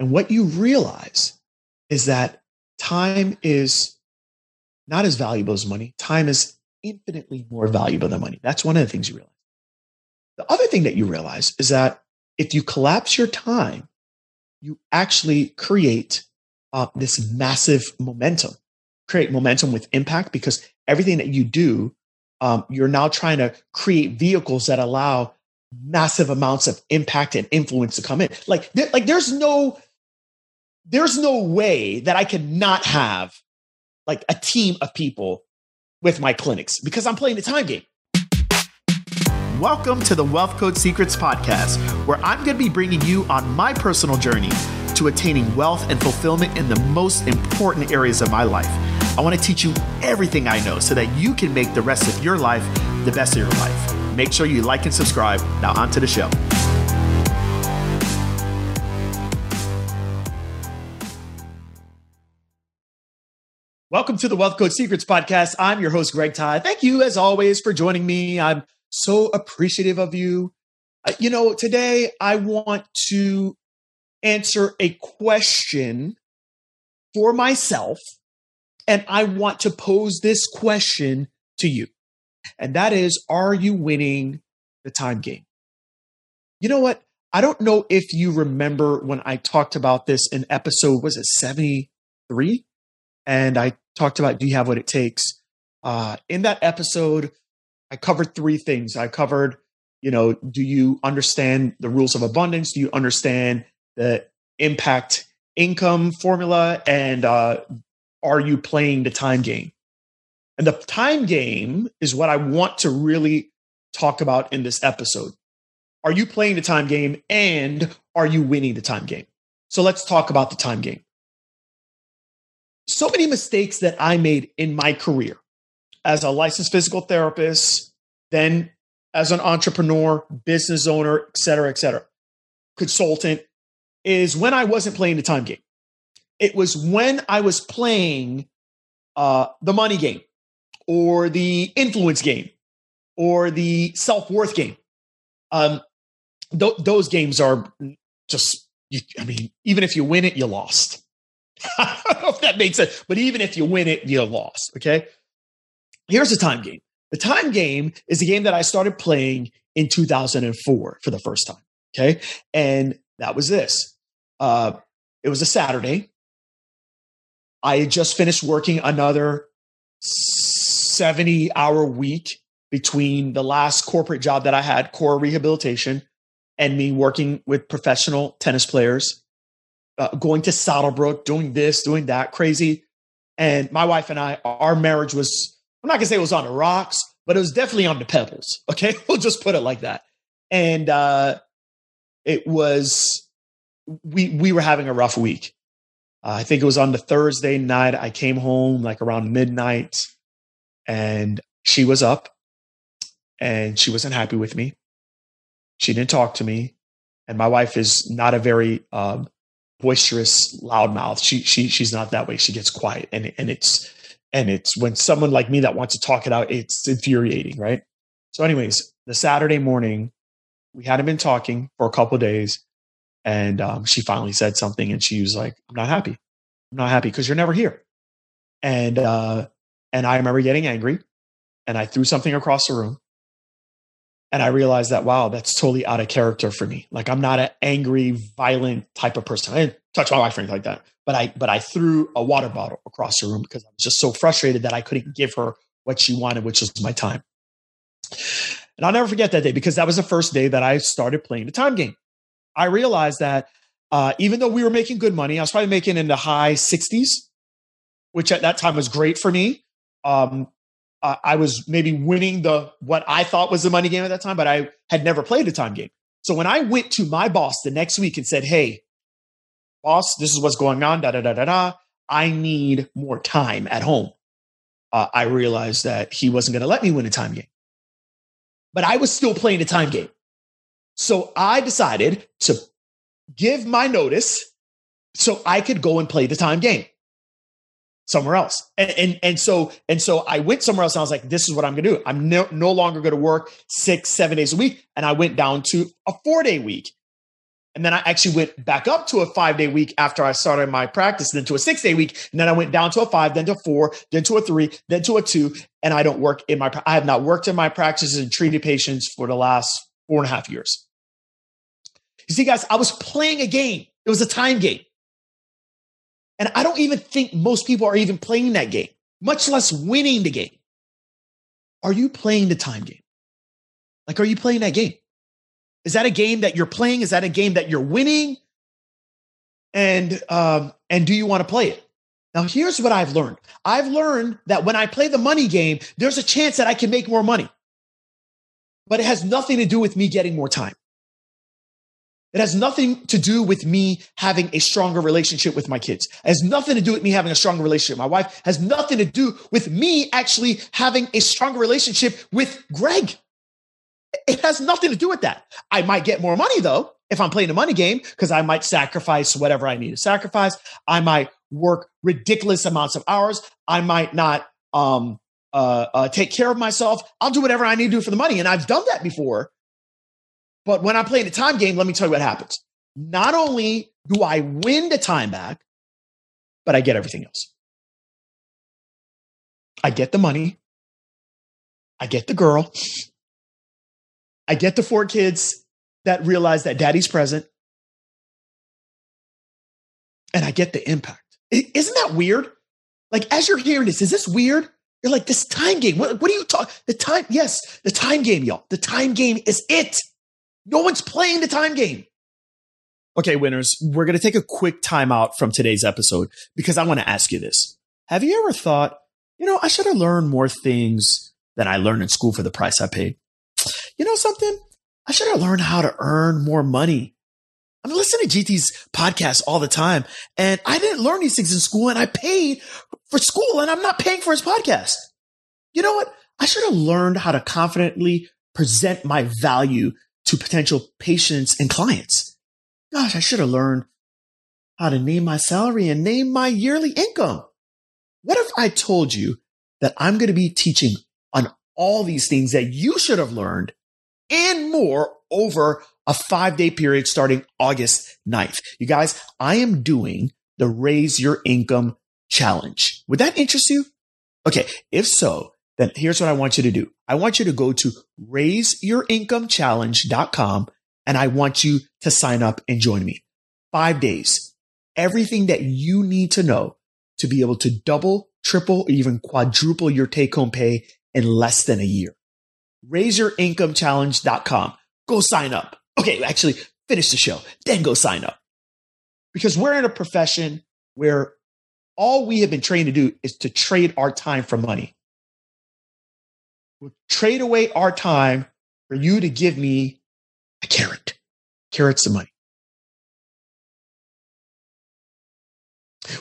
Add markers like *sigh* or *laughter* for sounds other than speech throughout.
And what you realize is that time is not as valuable as money. Time is infinitely more valuable than money. That's one of the things you realize. The other thing that you realize is that if you collapse your time, you actually create uh, this massive momentum, create momentum with impact because everything that you do, um, you're now trying to create vehicles that allow massive amounts of impact and influence to come in. Like, there, like there's no, there's no way that I could not have like a team of people with my clinics because I'm playing the time game. Welcome to the Wealth Code Secrets podcast, where I'm going to be bringing you on my personal journey to attaining wealth and fulfillment in the most important areas of my life. I want to teach you everything I know so that you can make the rest of your life the best of your life. Make sure you like and subscribe. Now, on to the show. Welcome to the Wealth Code Secrets podcast. I'm your host, Greg Todd. Thank you, as always, for joining me. I'm so appreciative of you. Uh, you know, today I want to answer a question for myself, and I want to pose this question to you. And that is Are you winning the time game? You know what? I don't know if you remember when I talked about this in episode, was it 73? And I talked about Do you have what it takes? Uh, in that episode, I covered three things. I covered, you know, do you understand the rules of abundance? Do you understand the impact income formula? And uh, are you playing the time game? And the time game is what I want to really talk about in this episode. Are you playing the time game and are you winning the time game? So let's talk about the time game so many mistakes that I made in my career as a licensed physical therapist, then as an entrepreneur, business owner, et cetera, et cetera, consultant, is when I wasn't playing the time game. It was when I was playing uh, the money game or the influence game or the self worth game. Um, th- those games are just, you, I mean, even if you win it, you lost. *laughs* That makes sense, but even if you win it, you lost. Okay. Here's the time game. The time game is a game that I started playing in 2004 for the first time. Okay. And that was this. Uh, it was a Saturday. I had just finished working another 70 hour week between the last corporate job that I had, core rehabilitation, and me working with professional tennis players uh, going to Saddlebrook, doing this, doing that, crazy. And my wife and I, our marriage was, I'm not gonna say it was on the rocks, but it was definitely on the pebbles. *laughs* Okay. we'll just put it like that. And uh, it was, we, we were having a rough week. Uh, I think it was on the Thursday night. I came home like around midnight and she was up and she wasn't happy with me. She didn't talk to me. And my wife is not a very um, boisterous loudmouth. She she she's not that way. She gets quiet, and and it's and it's when someone like me that wants to talk it out, it's infuriating, right? So, anyways, the Saturday morning, we hadn't been talking for a couple days, and um, she finally said something, and she was like, "I'm not happy. I'm not happy because you're never here." And uh, and I remember getting angry, and I threw something across the room, and I realized that, wow, that's totally out of character for me. Like I'm not an angry, violent type of person. I didn't touch my wife or anything like that. But I but I threw a water bottle across the room because I was just so frustrated that I couldn't give her what she wanted, which was my time. And I'll never forget that day because that was the first day that I started playing the time game. I realized that uh, even though we were making good money, I was probably making in the high 60s, which at that time was great for me. Um, uh, I was maybe winning the what I thought was the money game at that time, but I had never played a time game. So when I went to my boss the next week and said, "Hey, boss, this is what's going on," da da da da da, I need more time at home. Uh, I realized that he wasn't going to let me win a time game, but I was still playing a time game. So I decided to give my notice so I could go and play the time game somewhere else. And, and, and so, and so I went somewhere else and I was like, this is what I'm to do. I'm no, no longer to work six, seven days a week. And I went down to a four day week. And then I actually went back up to a five day week after I started my practice, then to a six day week. And then I went down to a five, then to four, then to a three, then to a two. And I don't work in my, I have not worked in my practices and treated patients for the last four and a half years. You see, guys, I was playing a game. It was a time game. And I don't even think most people are even playing that game, much less winning the game. Are you playing the time game? Like, are you playing that game? Is that a game that you're playing? Is that a game that you're winning? And um, and do you want to play it? Now, here's what I've learned. I've learned that when I play the money game, there's a chance that I can make more money. But it has nothing to do with me getting more time. It has nothing to do with me having a stronger relationship with my kids. It has nothing to do with me having a stronger relationship with my wife. It has nothing to do with me actually having a stronger relationship with Greg. It has nothing to do with that. I might get more money though if I'm playing a money game because I might sacrifice whatever I need to sacrifice. I might work ridiculous amounts of hours. I might not um, uh, uh, take care of myself. I'll do whatever I need to do for the money, and I've done that before. But when I'm playing a time game, let me tell you what happens. Not only do I win the time back, but I get everything else. I get the money. I get the girl. I get the four kids that realize that daddy's present. And I get the impact. Isn't that weird? Like, as you're hearing this, is this weird? You're like, this time game. What, what are you talking? The time, yes, the time game, y'all. The time game is it. No one's playing the time game. Okay, winners, we're going to take a quick timeout from today's episode because I want to ask you this. Have you ever thought, you know, I should have learned more things than I learned in school for the price I paid? you know something? I should have learned how to earn more money. I'm listening to GT's podcast all the time, and I didn't learn these things in school, and I paid for school, and I'm not paying for his podcast. You know what? I should have learned how to confidently present my value to potential patients and clients. Gosh, I should have learned how to name my salary and name my yearly income. What if I told you that I'm going to be teaching on all these things that you should have learned and more over a five day period starting August 9th. You guys, I am doing the raise your income challenge. Would that interest you? Okay. If so, then here's what I want you to do. I want you to go to raiseyourincomechallenge.com and I want you to sign up and join me. Five days. Everything that you need to know to be able to double, triple, or even quadruple your take home pay in less than a year raiseyourincomechallenge.com. Go sign up. Okay, actually finish the show, then go sign up. Because we're in a profession where all we have been trained to do is to trade our time for money. We'll trade away our time for you to give me a carrot. Carrot's the money.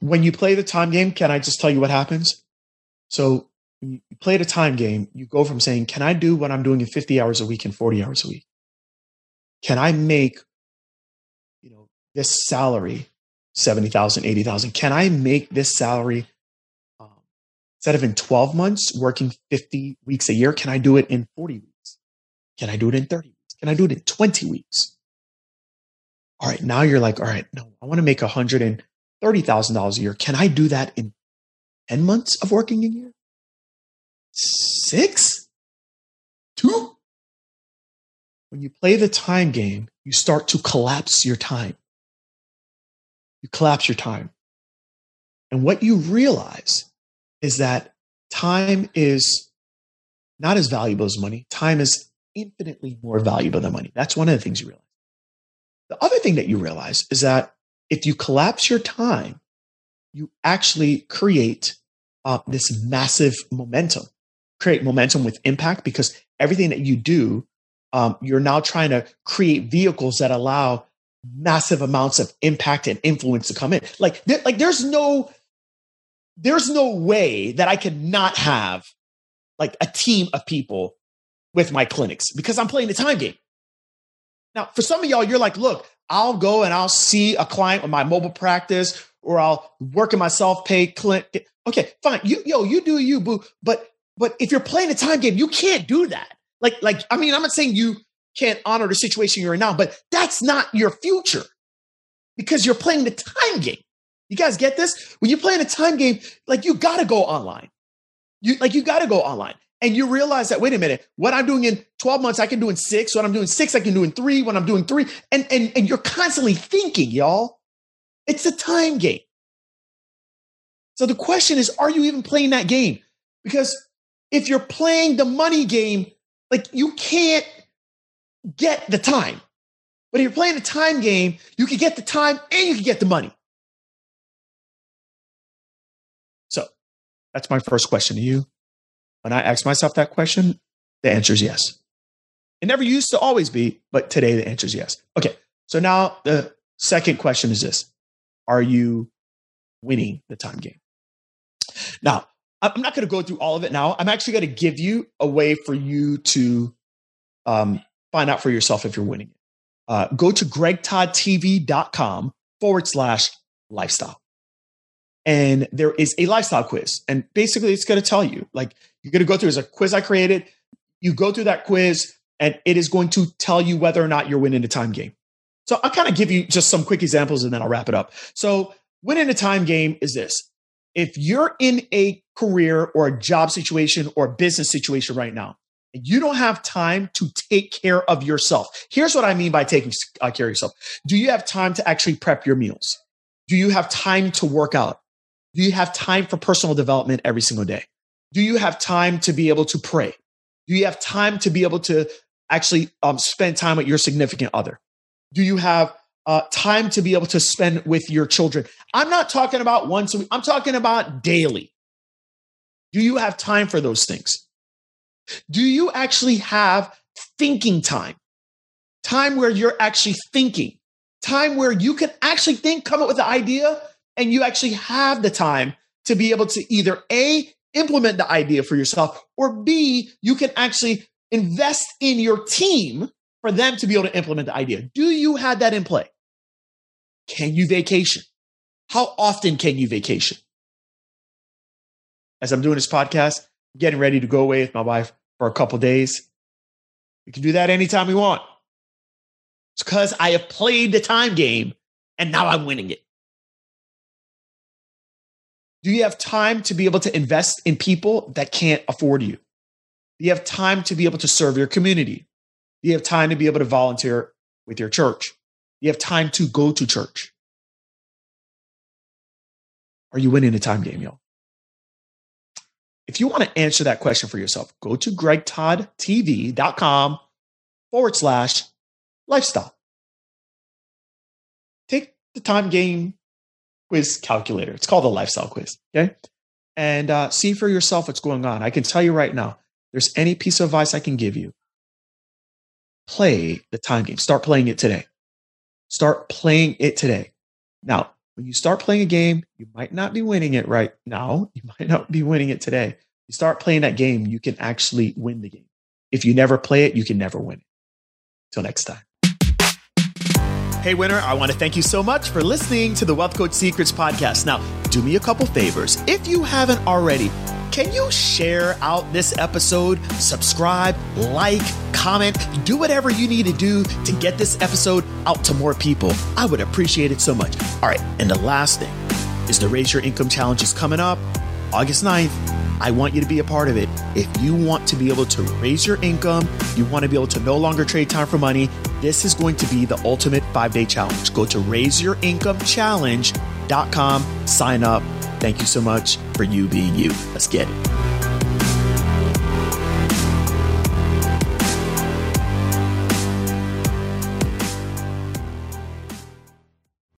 When you play the time game, can I just tell you what happens? So you play a time game, you go from saying, Can I do what I'm doing in 50 hours a week and 40 hours a week? Can I make, you know, this salary 70,000, 80,000? Can I make this salary instead of in 12 months working 50 weeks a year? Can I do it in 40 weeks? Can I do it in 30 weeks? Can I do it in 20 weeks? All right, now you're like, all right, no, I want to make $130,000 a year. Can I do that in 10 months of working a year? six, two. When you play the time game, you start to collapse your time. You collapse your time. And what you realize is that time is not as valuable as money. Time is infinitely more valuable than money. That's one of the things you realize. The other thing that you realize is that if you collapse your time, you actually create uh, this massive momentum create momentum with impact because everything that you do, um, you're now trying to create vehicles that allow massive amounts of impact and influence to come in. Like, like there's no, there's no way that I could not have like a team of people with my clinics because I'm playing the time game. Now, for some of y'all, you're like, look, I'll go and I'll see a client on my mobile practice or I'll work in my self-pay clinic. Okay, fine. You, yo, you do you, boo. But but if you're playing a time game, you can't do that. Like, like, I mean, I'm not saying you can't honor the situation you're in now, but that's not your future because you're playing the time game. You guys get this? When you're playing a time game, like you got to go online. You like you got to go online. And you realize that, wait a minute, what I'm doing in 12 months, I can do in six. What I'm doing six, I can do in three. When I'm doing three, and and and you're constantly thinking, y'all. It's a time game. So the question is, are you even playing that game? Because if you're playing the money game, like you can't get the time. But if you're playing a time game, you can get the time and you can get the money. That's my first question to you. When I ask myself that question, the answer is yes. It never used to always be, but today the answer is yes. Okay. So now the second question is this Are you winning the time game? Now, I'm not going to go through all of it now. I'm actually going to give you a way for you to um, find out for yourself if you're winning it. Uh, go to gregtoddtv.com forward slash lifestyle. And there is a lifestyle quiz. And basically, it's going to tell you like, you're going to go through as a quiz I created. You go through that quiz, and it is going to tell you whether or not you're winning the time game. So I'll kind of give you just some quick examples and then I'll wrap it up. So, winning a time game is this if you're in a career or a job situation or a business situation right now, you don't have time to take care of yourself. Here's what I mean by taking uh, care of yourself. Do you have time to actually prep your meals? Do you have time to work out? Do you have time for personal development every single day? Do you have time to be able to pray? Do you have time to be able to actually um, spend time with your significant other? Do you have uh, time to be able to spend with your children? I'm not talking about once a week, I'm talking about daily. Do you have time for those things? Do you actually have thinking time? Time where you're actually thinking, time where you can actually think, come up with an idea, and you actually have the time to be able to either A, implement the idea for yourself, or B, you can actually invest in your team for them to be able to implement the idea. Do you have that in play? Can you vacation? How often can you vacation? As I'm doing this podcast, getting ready to go away with my wife for a couple days. We can do that anytime we want. It's because I have played the time game and now I'm winning it. Do you have time to be able to invest in people that can't afford you? Do you have time to be able to serve your community? Do you have time to be able to volunteer with your church? Do you have time to go to church? Are you winning a time game, y'all? If you want to answer that question for yourself, go to gregtoddtv.com forward slash lifestyle. Take the time game quiz calculator. It's called the lifestyle quiz. Okay. And uh, see for yourself what's going on. I can tell you right now, there's any piece of advice I can give you. Play the time game. Start playing it today. Start playing it today. Now, when you start playing a game, you might not be winning it right now. You *laughs* might not be winning it today. You start playing that game, you can actually win the game. If you never play it, you can never win it. Till next time. Hey, winner, I want to thank you so much for listening to the Wealth Coach Secrets podcast. Now, do me a couple favors. If you haven't already, can you share out this episode? Subscribe, like, comment, do whatever you need to do to get this episode out to more people. I would appreciate it so much. All right, and the last thing is the Raise Your Income Challenge is coming up August 9th. I want you to be a part of it. If you want to be able to raise your income, you want to be able to no longer trade time for money, this is going to be the ultimate five day challenge. Go to raiseyourincomechallenge.com, sign up, Thank you so much for you being you. Let's get it.